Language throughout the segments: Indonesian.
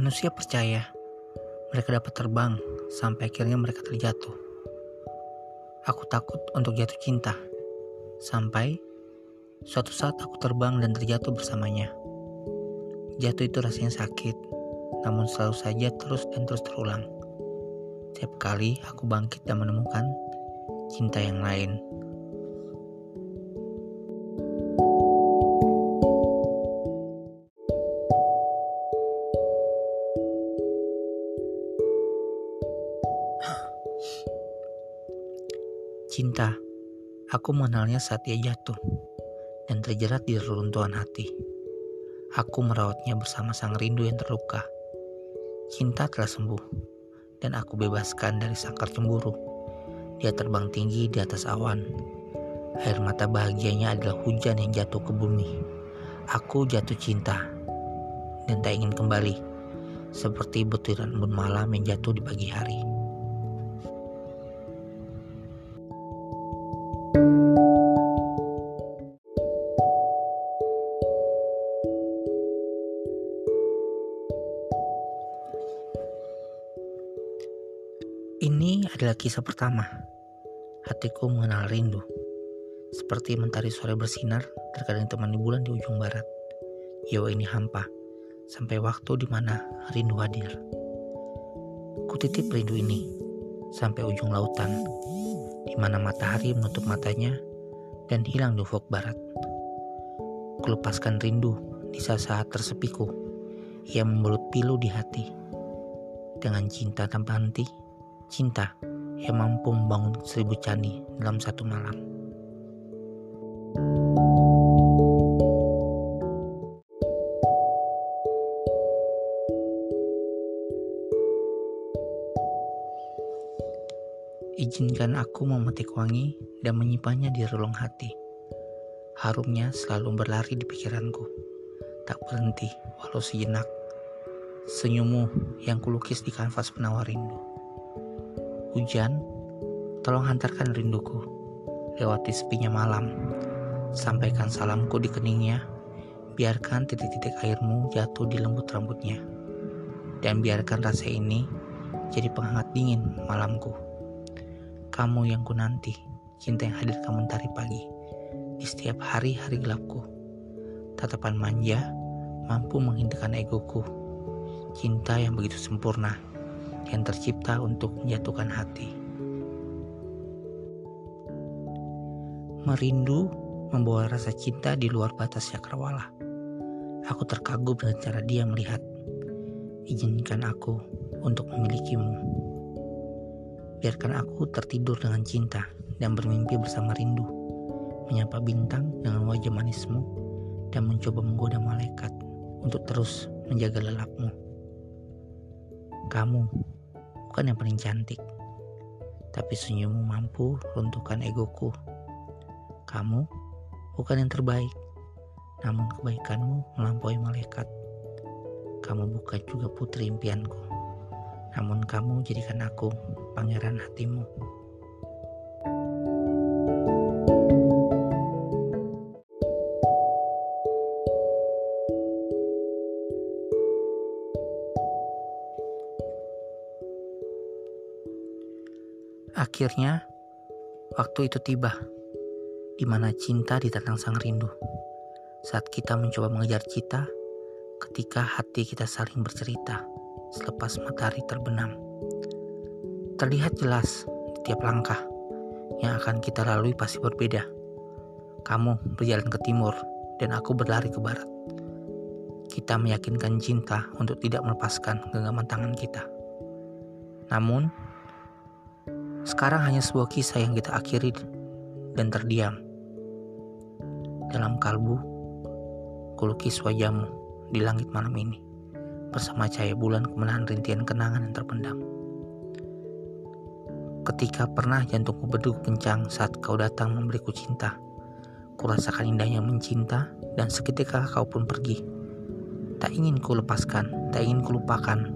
Manusia percaya mereka dapat terbang sampai akhirnya mereka terjatuh. Aku takut untuk jatuh cinta sampai suatu saat aku terbang dan terjatuh bersamanya. Jatuh itu rasanya sakit, namun selalu saja terus dan terus terulang. Setiap kali aku bangkit dan menemukan cinta yang lain. Cinta, aku mengenalnya saat dia jatuh dan terjerat di reruntuhan hati. Aku merawatnya bersama sang rindu yang terluka. Cinta telah sembuh dan aku bebaskan dari sangkar cemburu. Dia terbang tinggi di atas awan. Air mata bahagianya adalah hujan yang jatuh ke bumi. Aku jatuh cinta dan tak ingin kembali seperti butiran embun malam yang jatuh di pagi hari. Ini adalah kisah pertama. Hatiku mengenal rindu. Seperti mentari sore bersinar, terkadang temani bulan di ujung barat. Jiwa ini hampa, sampai waktu di mana rindu hadir. Kutitip rindu ini, sampai ujung lautan, di mana matahari menutup matanya dan hilang di ufuk barat. Kulepaskan rindu di saat-saat tersepiku, yang membelut pilu di hati. Dengan cinta tanpa henti, cinta yang mampu membangun seribu candi dalam satu malam. Izinkan aku memetik wangi dan menyimpannya di relung hati. Harumnya selalu berlari di pikiranku, tak berhenti walau sejenak. Senyummu yang kulukis di kanvas penawar rindu. Hujan, tolong hantarkan rinduku lewati sepinya malam. Sampaikan salamku di keningnya. Biarkan titik-titik airmu jatuh di lembut rambutnya. Dan biarkan rasa ini jadi penghangat dingin malamku. Kamu yang ku nanti, cinta yang hadir kamu mentari pagi. Di setiap hari-hari gelapku. Tatapan manja mampu menghentikan egoku. Cinta yang begitu sempurna yang tercipta untuk menjatuhkan hati. Merindu membawa rasa cinta di luar batas cakrawala. Aku terkagum dengan cara dia melihat. Izinkan aku untuk memilikimu. Biarkan aku tertidur dengan cinta dan bermimpi bersama rindu. Menyapa bintang dengan wajah manismu dan mencoba menggoda malaikat untuk terus menjaga lelapmu. Kamu bukan yang paling cantik, tapi senyummu mampu runtuhkan egoku. Kamu bukan yang terbaik, namun kebaikanmu melampaui malaikat. Kamu bukan juga putri impianku, namun kamu jadikan aku pangeran hatimu. Akhirnya, waktu itu tiba, di mana cinta ditantang sang rindu. Saat kita mencoba mengejar cita, ketika hati kita saling bercerita, selepas matahari terbenam. Terlihat jelas di tiap langkah yang akan kita lalui pasti berbeda. Kamu berjalan ke timur, dan aku berlari ke barat. Kita meyakinkan cinta untuk tidak melepaskan genggaman tangan kita. Namun, sekarang hanya sebuah kisah yang kita akhiri dan terdiam. Dalam kalbu, kulukis wajahmu di langit malam ini bersama cahaya bulan kemenahan rintian kenangan yang terpendam. Ketika pernah jantungku berdegup kencang saat kau datang memberiku cinta, kurasakan indahnya mencinta dan seketika kau pun pergi. Tak ingin ku lepaskan, tak ingin ku lupakan.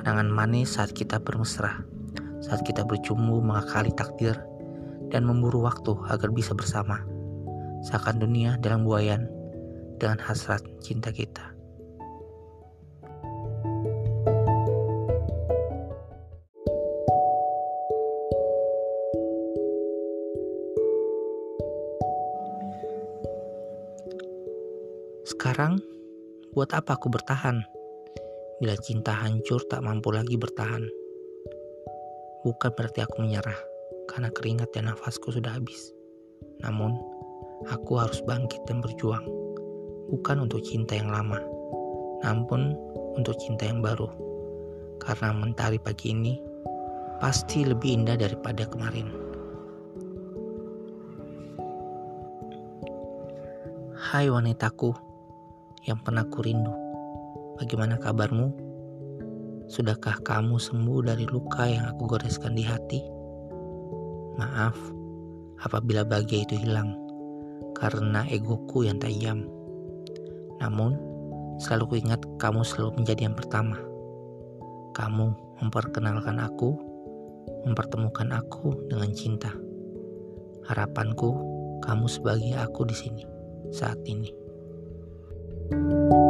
Kenangan manis saat kita bermesra saat kita bercumbu mengakali takdir dan memburu waktu agar bisa bersama. Seakan dunia dalam buayan dengan hasrat cinta kita. Sekarang, buat apa aku bertahan? Bila cinta hancur tak mampu lagi bertahan. Bukan berarti aku menyerah, karena keringat dan nafasku sudah habis. Namun, aku harus bangkit dan berjuang. Bukan untuk cinta yang lama, namun untuk cinta yang baru. Karena mentari pagi ini pasti lebih indah daripada kemarin. Hai wanitaku yang pernah ku rindu. Bagaimana kabarmu? Sudahkah kamu sembuh dari luka yang aku goreskan di hati? Maaf apabila bahagia itu hilang karena egoku yang tajam. Namun, selalu kuingat kamu selalu menjadi yang pertama. Kamu memperkenalkan aku, mempertemukan aku dengan cinta. Harapanku, kamu sebagai aku di sini saat ini. thank you